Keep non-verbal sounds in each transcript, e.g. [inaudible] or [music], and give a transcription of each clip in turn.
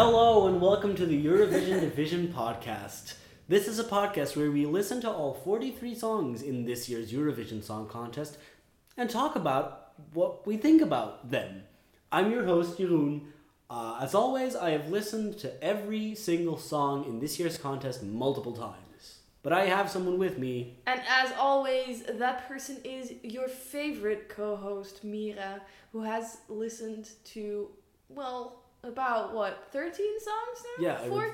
Hello and welcome to the Eurovision Division podcast. This is a podcast where we listen to all 43 songs in this year's Eurovision Song Contest and talk about what we think about them. I'm your host, Jeroen. Uh, as always, I have listened to every single song in this year's contest multiple times. But I have someone with me. And as always, that person is your favorite co host, Mira, who has listened to, well, about what, 13 songs now? Yeah, 14?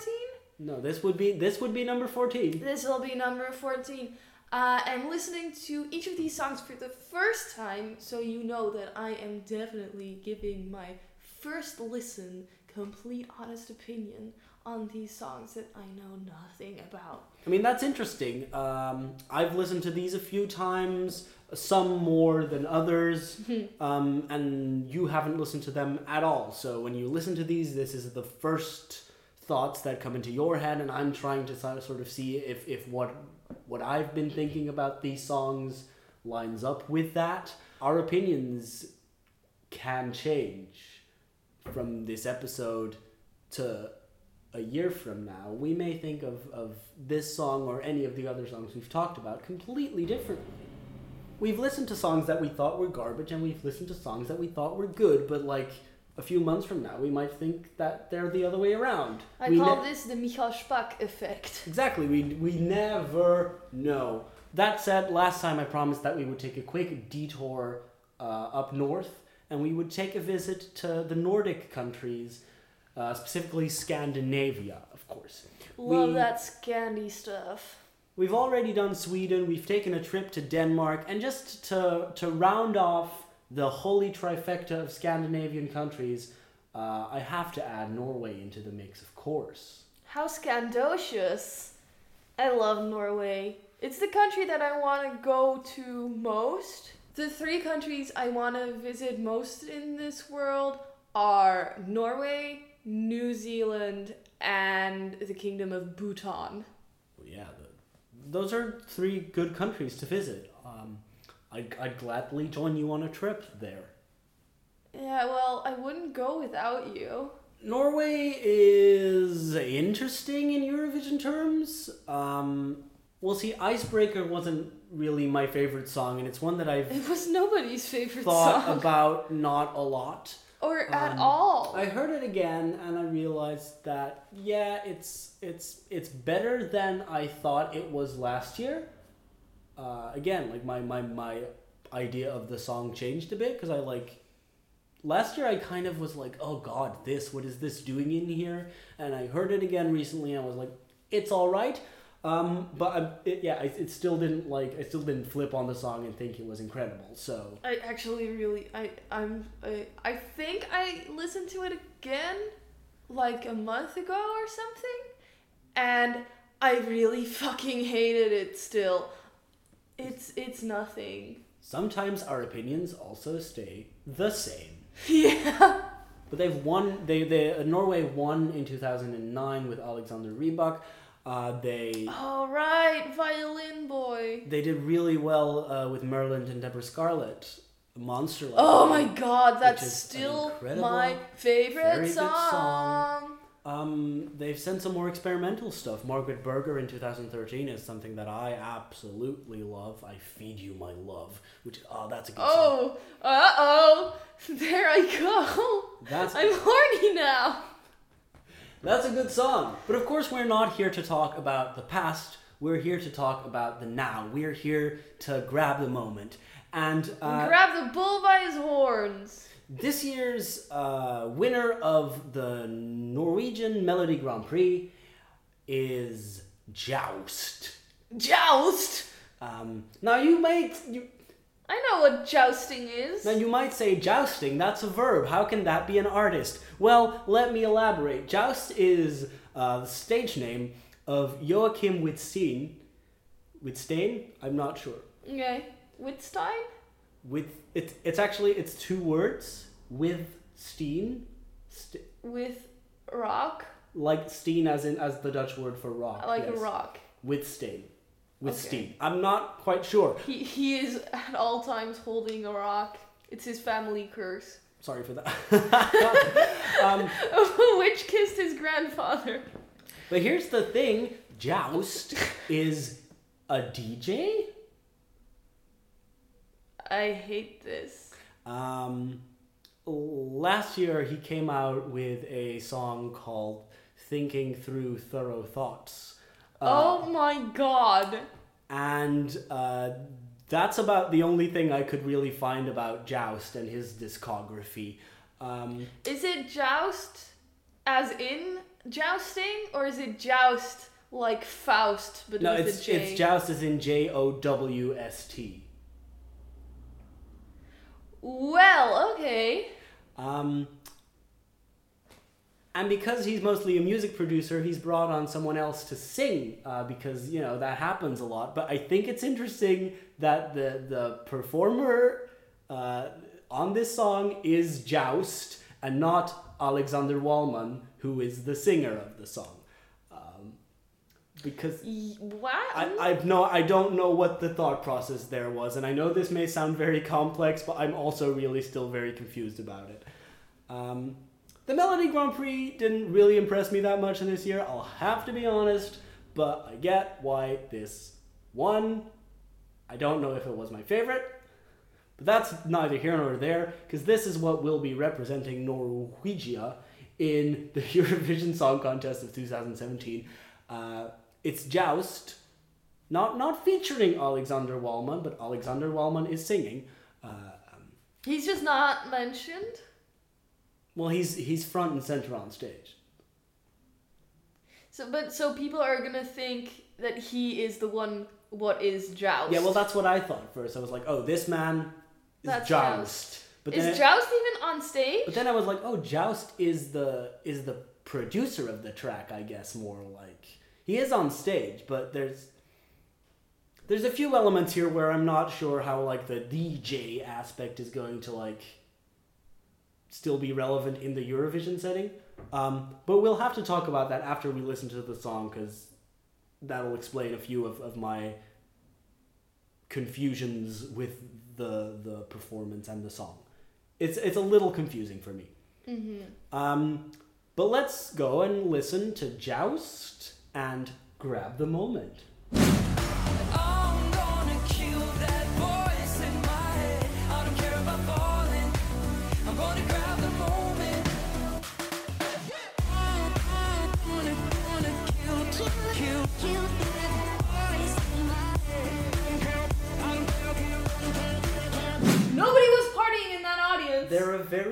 No, this would be this would be number 14. This will be number 14. Uh, I'm listening to each of these songs for the first time, so you know that I am definitely giving my first listen, complete honest opinion on these songs that I know nothing about. I mean, that's interesting. Um, I've listened to these a few times, some more than others, um, and you haven't listened to them at all. So when you listen to these, this is the first thoughts that come into your head, and I'm trying to sort of- sort of see if, if what what I've been thinking about these songs lines up with that. Our opinions can change from this episode to a year from now, we may think of, of this song or any of the other songs we've talked about completely differently. We've listened to songs that we thought were garbage and we've listened to songs that we thought were good, but like a few months from now, we might think that they're the other way around. I We call ne- this the Michał Szpak effect. Exactly, we, we never know. That said, last time I promised that we would take a quick detour uh, up north and we would take a visit to the Nordic countries, uh, specifically Scandinavia, of course. Love We- that Scandi stuff. We've already done Sweden, we've taken a trip to Denmark, and just to, to round off the holy trifecta of Scandinavian countries, uh, I have to add Norway into the mix, of course. How scandalous. I love Norway. It's the country that I want to go to most. The three countries I want to visit most in this world are Norway, New Zealand, and the Kingdom of Bhutan. Well, yeah, those are three good countries to visit. Um, I'd, I'd gladly join you on a trip there. Yeah, well, I wouldn't go without you. Norway is interesting in Eurovision terms. Um, well, see, Icebreaker wasn't really my favorite song, and it's one that I've It was nobody's favorite thought song. [laughs] about not a lot. Or at Um, all. I heard it again and I realized that yeah, it's it's it's better than I thought it was last year. Uh, again, like my my my idea of the song changed a bit because I like last year I kind of was like, oh god, this what is this doing in here? And I heard it again recently and I was like, it's all right. Um, but I, it, yeah, I, it still didn't like I still didn't flip on the song and think it was incredible. So I actually really I I'm I, I think I listened to it again like a month ago or something and I really fucking hated it still. It's it's nothing. sometimes our opinions also stay the same. [laughs] Yeah. But they've won. They they uh, Norway won in two thousand and nine with Alexander Rybak. Uh, they All right, violin boy. they did really well uh, with Mørland and Debrah Scarlett. Monster. Oh my god, that's still my favorite song. song. Um, they've sent some more experimental stuff. Margaret Berger in 2013 is something that I absolutely love. I feed you my love, which oh, that's a good song. Oh, uh oh. [laughs] There I go. That's I'm horny now. That's a good song. But of course, we're not here to talk about the past. We're here to talk about the now. We're here to grab the moment. And uh, Grab the bull by his horns. this year's uh, winner of the Norwegian Melodi Grand Prix is JOWST. JOWST. Um, now you might you, I know what jousting is. now you might say jousting. That's a verb. How can that be an artist? Well, let me elaborate. JOWST is uh, the stage name of Joakim Wittstein. Wittstein? I'm not sure. Okay. Wittstein? With it, it's actually it's two words. With Steen, St- With rock? like Steen as in as the Dutch word for rock. Like a rock. With Steen. With Okay. Steen. I'm not quite sure. He, he is at all times holding a rock. It's his family curse. sorry for that. [laughs] um, [laughs] Which kissed his grandfather. but here's the thing: JOWST is a DJ. I hate this. Um, last year he came out with a song called "Thinking Through Thorough Thoughts." Uh, oh my god. and uh, that's about the only thing I could really find about JOWST and his discography. Um, Is it joust as in jousting, or is it joust like Faust but no, with it's a J? it's JOWST as in J O W S T. well, okay. Um, and because he's mostly a music producer, he's brought on someone else to sing uh, because you know that happens a lot. But I think it's interesting that the the performer uh, on this song is JOWST and not Aleksander Walmann, who is the singer of the song. Um, because What? I, I've no, I don't know what the thought process there was, and I know this may sound very complex, but I'm also really still very confused about it. Um, the Melodi Grand Prix didn't really impress me that much in this year, I'll have to be honest, but I get why this won. I don't know if it was my favorite, but that's neither here nor there, because this is what will be representing Norwegia in the [laughs] Eurovision Song Contest of 2017. Uh, it's JOWST, not not featuring Aleksander Walmann, but Aleksander Walmann is singing. Uh, um, He's just not mentioned. Well, he's he's front and center on stage. So, but so people are gonna think that he is the one. What is JOWST? Yeah, well, that's what I thought at first. I was like, oh, this man is That's JOWST. But is I- JOWST even on stage? but then I was like, oh, JOWST is the is the producer of the track. I guess more like he is on stage, but there's there's a few elements here where I'm not sure how like the DJ aspect is going to like still be relevant in the Eurovision setting. Um, but we'll have to talk about that after we listen to the song because that'll explain a few of, of my confusions with the the performance and the song. It's it's a little confusing for me. Mm-hmm. Um, but let's go and listen to JOWST and grab the moment.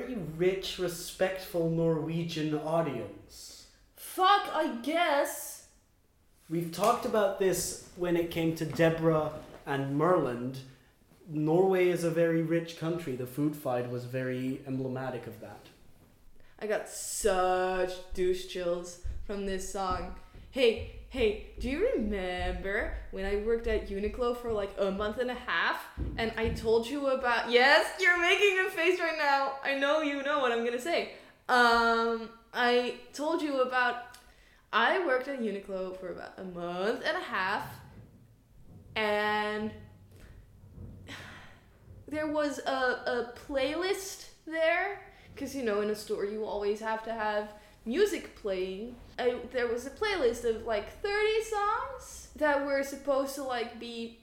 Very rich, respectful Norwegian audience. Fuck, I guess. We've talked about this when it came to Debrah and Mørland. Norway is a very rich country. The food fight was very emblematic of that. I got such douche chills from this song. Hey, hey, do you remember when I worked at Uniqlo for like a month and a half and I told you about Yes, you're making a face right now. I know you know what I'm going to say. Um I told you about I worked at Uniqlo for about a month and a half and there was a, a playlist there because you know in a store you always have to have music playing I, there was a playlist of like 30 songs that were supposed to like be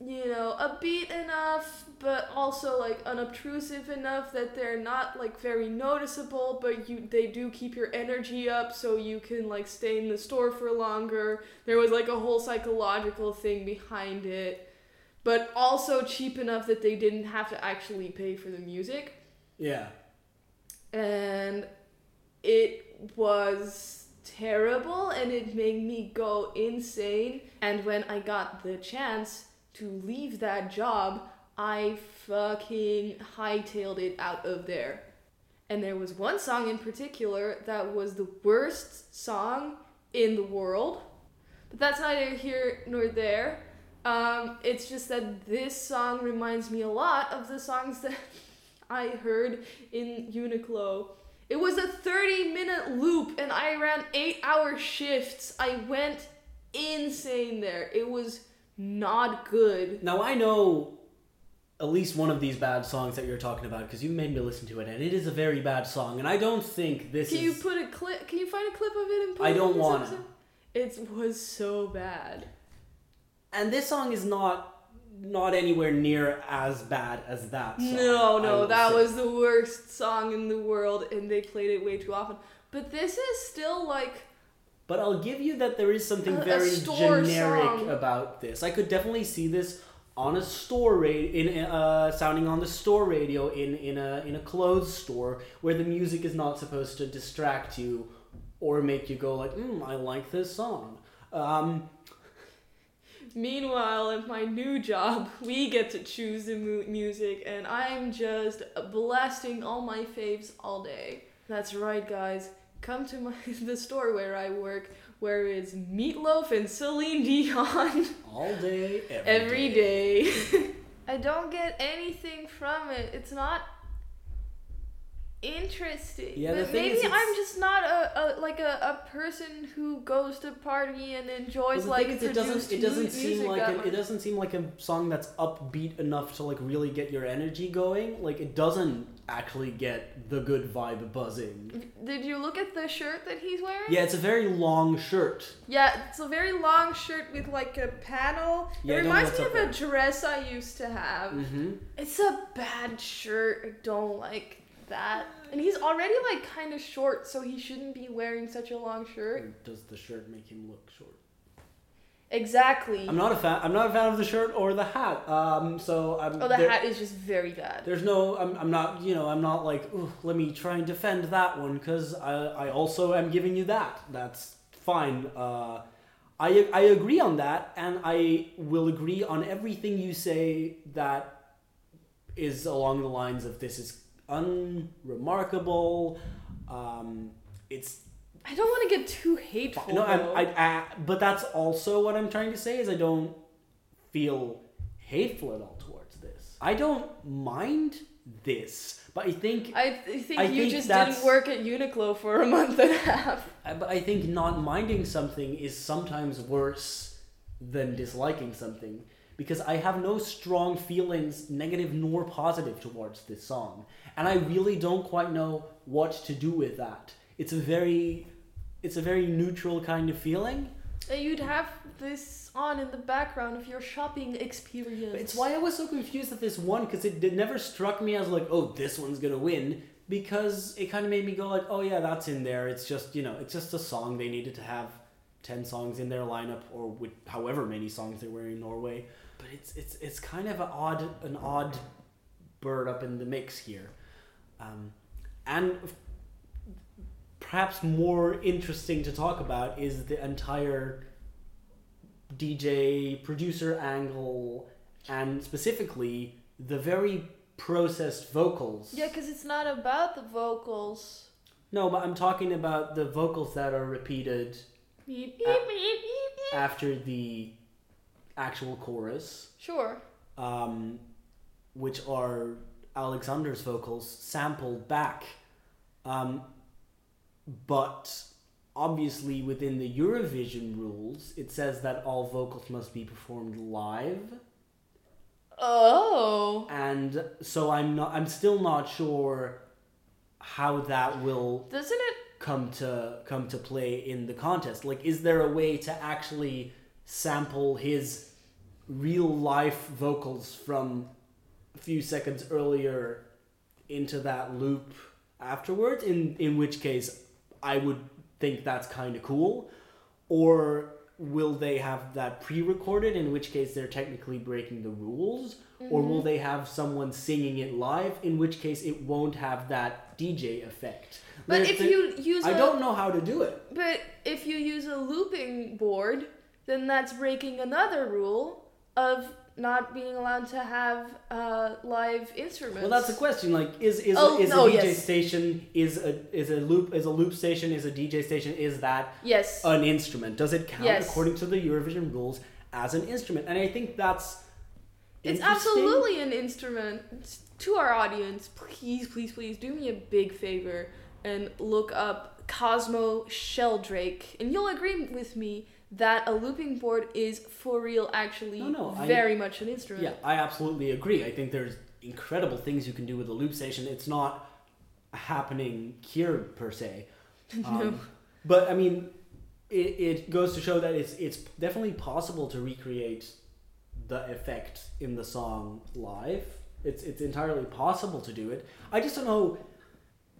you know upbeat enough but also like unobtrusive enough that they're not like very noticeable but you they do keep your energy up so you can like stay in the store for longer there was like a whole psychological thing behind it but also cheap enough that they didn't have to actually pay for the music Yeah. and it was terrible and it made me go insane. And when i got the chance to leave that job i fucking hightailed it out of there. And there was one song in particular that was the worst song in the world. But that's neither here nor there. Um, it's just that this song reminds me a lot of the songs that [laughs] I heard in Uniqlo. It was a 30 minute loop and I ran 8 hour shifts. I went insane there. It was not good. Now I know at least one of these bad songs that you're talking about because you made me listen to it, and it is a very bad song. And I don't think this Can is. you put a clip? Can you find a clip of it and put I it don't wanna. episode? It was so bad. and this song is not not anywhere near as bad as that. Song, No, no, that say. was the worst song in the world, and they played it way too often. But this is still like But I'll give you that there is something A- a very store generic song. about this. I could definitely see this on a store radio, in uh, sounding on the store radio in in a in a clothes store where the music is not supposed to distract you or make you go like, mm, I like this song. Um, Meanwhile, at my new job, we get to choose the mu- music, and I'm just blasting all my faves all day. That's right, guys. Come to my [laughs] the store where I work, where it's Meatloaf and Celine Dion all day, every, every day. [laughs] I don't get anything from it. It's not interesting. Yeah, But maybe I'm just not a, a like a, a person who goes to party and enjoys Well, like is, it doesn't it doesn't seem like a, it doesn't seem like a song that's upbeat enough to like really get your energy going. Like it doesn't actually get the good vibe buzzing. Did you look at the shirt that he's wearing? Yeah, it's a very long shirt. Yeah, it's a very long shirt with like a panel. Yeah, it reminds me of a dress I used to have. Mm-hmm. It's a bad shirt. I don't like that. And he's already like kind of short, so he shouldn't be wearing such a long shirt. Or does the shirt make him look short? Exactly. I'm not a fan. I'm not a fan of the shirt or the hat. Um, so I'm. oh, the hat is just very bad. There's no. I'm, I'm not. You know. I'm not like. Let me try and defend that one because I. I also am giving you that. That's fine. Uh, I. I agree on that, and I will agree on everything you say that is along the lines of this is unremarkable. Um, it's I don't want to get too hateful. no. I, I, but that's also what I'm trying to say is I don't feel hateful at all towards this. I don't mind this, but I think, I th- think I you think just didn't work at Uniqlo for a month and a half. I- but I think not minding something is sometimes worse than disliking something because I have no strong feelings, negative nor positive, towards this song, and I really don't quite know what to do with that. It's a very, it's a very neutral kind of feeling. Uh, You'd have this on in the background of your shopping experience. It's why I was so confused at this one because it, it never struck me as like, oh, this one's gonna win because it kind of made me go like, oh yeah, that's in there. It's just you know, it's just a song. They needed to have ten songs in their lineup or with however many songs there were in Norway. But it's it's it's kind of an odd an odd bird up in the mix here, um, and perhaps more interesting to talk about is the entire DJ producer angle and specifically the very processed vocals. Yeah, because it's not about the vocals. No, but I'm talking about the vocals that are repeated Beep, beep, beep. after the actual chorus, Sure. um, which are Alexander's vocals sampled back. Um, but obviously, within the Eurovision rules, it says that all vocals must be performed live. Oh. and so I'm not. I'm still not sure how that will Doesn't it? come to come to play in the contest. Like, is there a way to actually sample his real life vocals from a few seconds earlier into that loop afterwards? In in which case, I would think that's kind of cool. Or will they have that pre-recorded? In which case, they're technically breaking the rules. Or will mm-hmm. they have someone singing it live? In which case, it won't have that DJ effect. But if you use I a, don't know how to do it. But if you use a looping board, then that's breaking another rule of not being allowed to have uh, live instruments. Well, that's a question. Like, is is Oh, a, is no, a DJ yes. station is a is a loop is a loop station is a DJ station is that yes. an instrument? Does it count Yes. according to the Eurovision rules as an instrument? And I think that's It's absolutely an instrument. To our audience, please, please, please do me a big favor and look up Cosmo Sheldrake, and you'll agree with me that a looping board is for real actually No, no, I- very much an instrument. Yeah, I absolutely agree. I think there's incredible things you can do with a loop station. It's not happening here per se. [laughs] Um, But I mean, it, it goes to show that it's it's definitely possible to recreate the effect in the song live. It's it's entirely possible to do it. I just don't know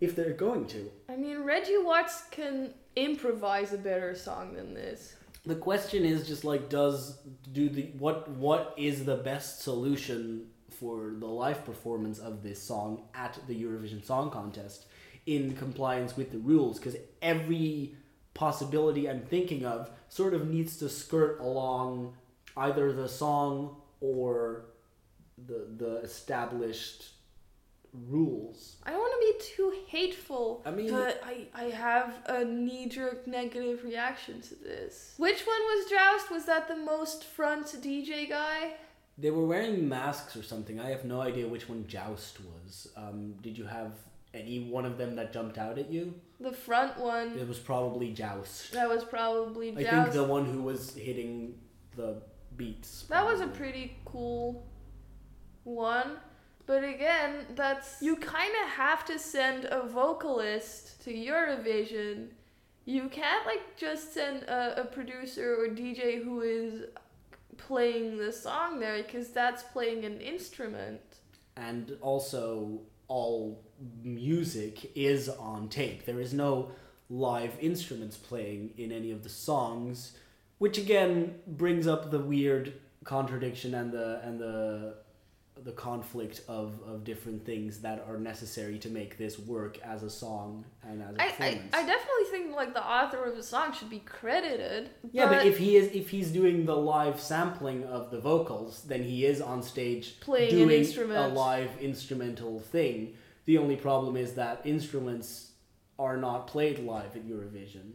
if they're going to. I mean, Reggie Watts can improvise a better song than this. The question is just like does do the what what is the best solution for the live performance of this song at the Eurovision Song Contest in compliance with the rules? Because every possibility I'm thinking of sort of needs to skirt along either the song or the the established rules. I don't want to be too hateful, I mean- but I, I have a knee jerk negative reaction to this. Which one was JOWST? Was that the most front DJ guy? They were wearing masks or something. I have no idea which one JOWST was. Um, did you have any one of them that jumped out at you? The front one, It was probably JOWST. that was probably I think the one who was hitting the beats. That was a pretty cool one. But again, that's you kind of have to send a vocalist to Eurovision. You can't like just send a, a producer or DJ who is playing the song there because that's playing an instrument. And also, all music is on tape. There is no live instruments playing in any of the songs, which again brings up the weird contradiction and the and the the conflict of, of different things that are necessary to make this work as a song and as a I, I, performance. I definitely think like the author of the song should be credited. Yeah, but, if he is if he's doing the live sampling of the vocals, then he is on stage Playing an doing a live instrumental thing. The only problem is that instruments are not played live at Eurovision.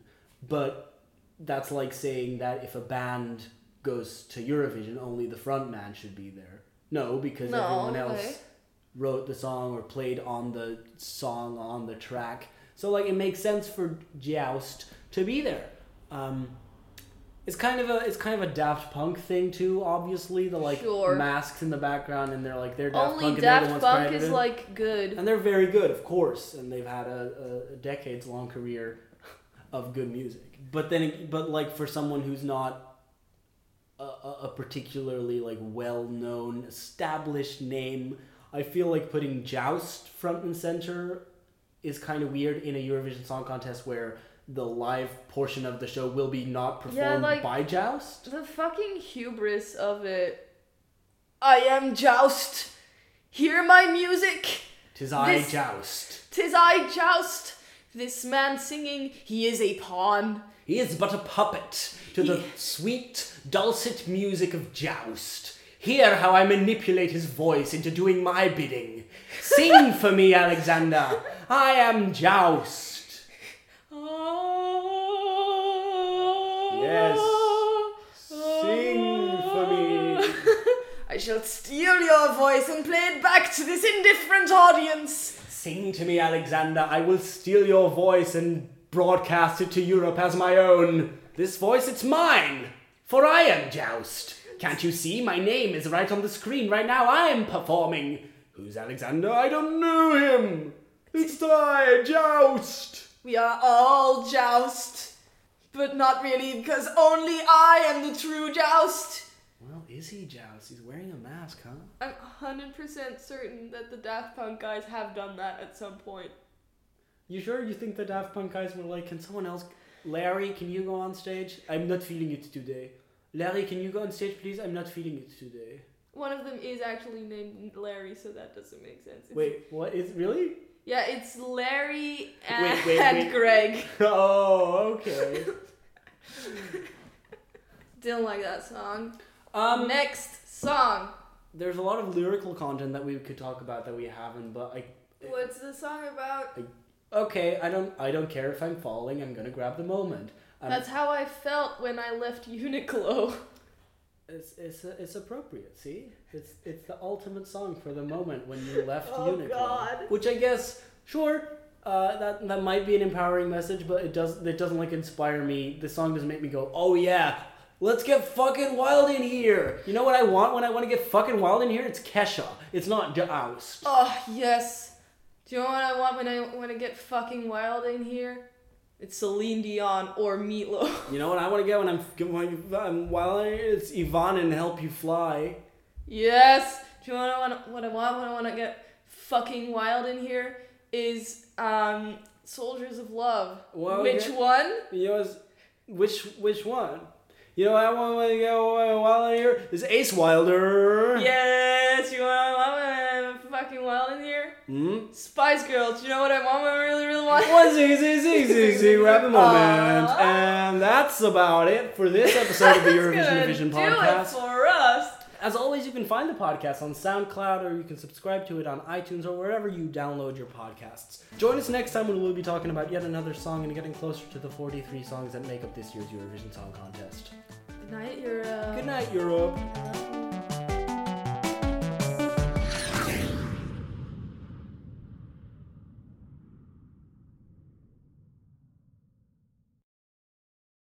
But that's like saying that if a band goes to Eurovision, only the front man should be there. No, because No, everyone else okay. wrote the song or played on the song on the track. So like it makes sense for JOWST to be there. Um, it's kind of a it's kind of a Daft Punk thing too. Obviously, the like Sure. masks in the background and they're like they're Daft only Punk and Daft ones Punk is like good. and they're very good, of course, and they've had a, a decades long career of good music. But then, but like for someone who's not a, a a particularly like well known established name, I feel like putting JOWST front and center is kind of weird in a Eurovision Song Contest where the live portion of the show will be not performed Yeah, like- by JOWST. The fucking hubris of it. I am JOWST. Hear my music. Tis I This- JOWST. Tis I JOWST. This man singing, he is a pawn. He is but a puppet to the He- sweet, dulcet music of JOWST. Hear how I manipulate his voice into doing my bidding. Sing for me, Alexander. I am JOWST. Yes. Sing for me. I shall steal your voice and play it back to this indifferent audience. Sing to me, Alexander. I will steal your voice and broadcast it to Europe as my own. This voice, it's mine. For I am JOWST. Can't you see? My name is right on the screen right now. I am performing. Who's Alexander? I don't know him. It's I, JOWST. We are all JOWST. But not really, because only I am the true JOWST. Well, is he JOWST? He's wearing a mask, huh? I'm 100% certain that the Daft Punk guys have done that at some point. You sure you think the Daft Punk guys were like, can someone else? Larry, can you go on stage? I'm not feeling it today. Larry, can you go on stage, please? I'm not feeling it today. One of them is actually named Larry, so that doesn't make sense. It's- Wait, what is really? Yeah, it's Larry and Wait, wait, wait. [laughs] Greg. [laughs] Oh, okay. [laughs] Didn't like that song. Um, Next song. there's a lot of lyrical content that we could talk about that we haven't, but I. What's the song about? Okay, I don't. I don't care if I'm falling. I'm gonna grab the moment. Um, That's how I felt when I left Uniqlo. it's it's it's appropriate. See, it's it's the ultimate song for the moment when you left [laughs] Oh, Uniqlo. God. Which I guess, sure, Uh, that that might be an empowering message, but it does it doesn't like inspire me. The song doesn't make me go, oh yeah, let's get fucking wild in here. You know what I want when I want to get fucking wild in here? It's Kesha. It's not JOWST. Oh yes. Do you know what I want when I want to get fucking wild in here? It's Celine Dion or Meatloaf. [laughs] You know what I want to get when I'm when I'm wild in here? It's IVAN and Help You Fly. Yes. Do you know what I want? What I want when I want to get fucking wild in here is um Soldiers of Love. Well, Which yeah. one? You know, which which one? You know what I want to go wild in here? Is Ace Wilder. Yes. Spice Girls. Do you know what I want? I really, really want? One easy, easy, easy, rapid moment. Aw. And that's about it for this [laughs] episode of the Eurovision gonna Vision do podcast. it for us. As always, you can find the podcast on SoundCloud or you can subscribe to it on iTunes or wherever you download your podcasts. Join us next time when we'll be talking about yet another song and getting closer to the 43 songs that make up this year's Eurovision Song Contest. Good night. Uh... Good night, Europe.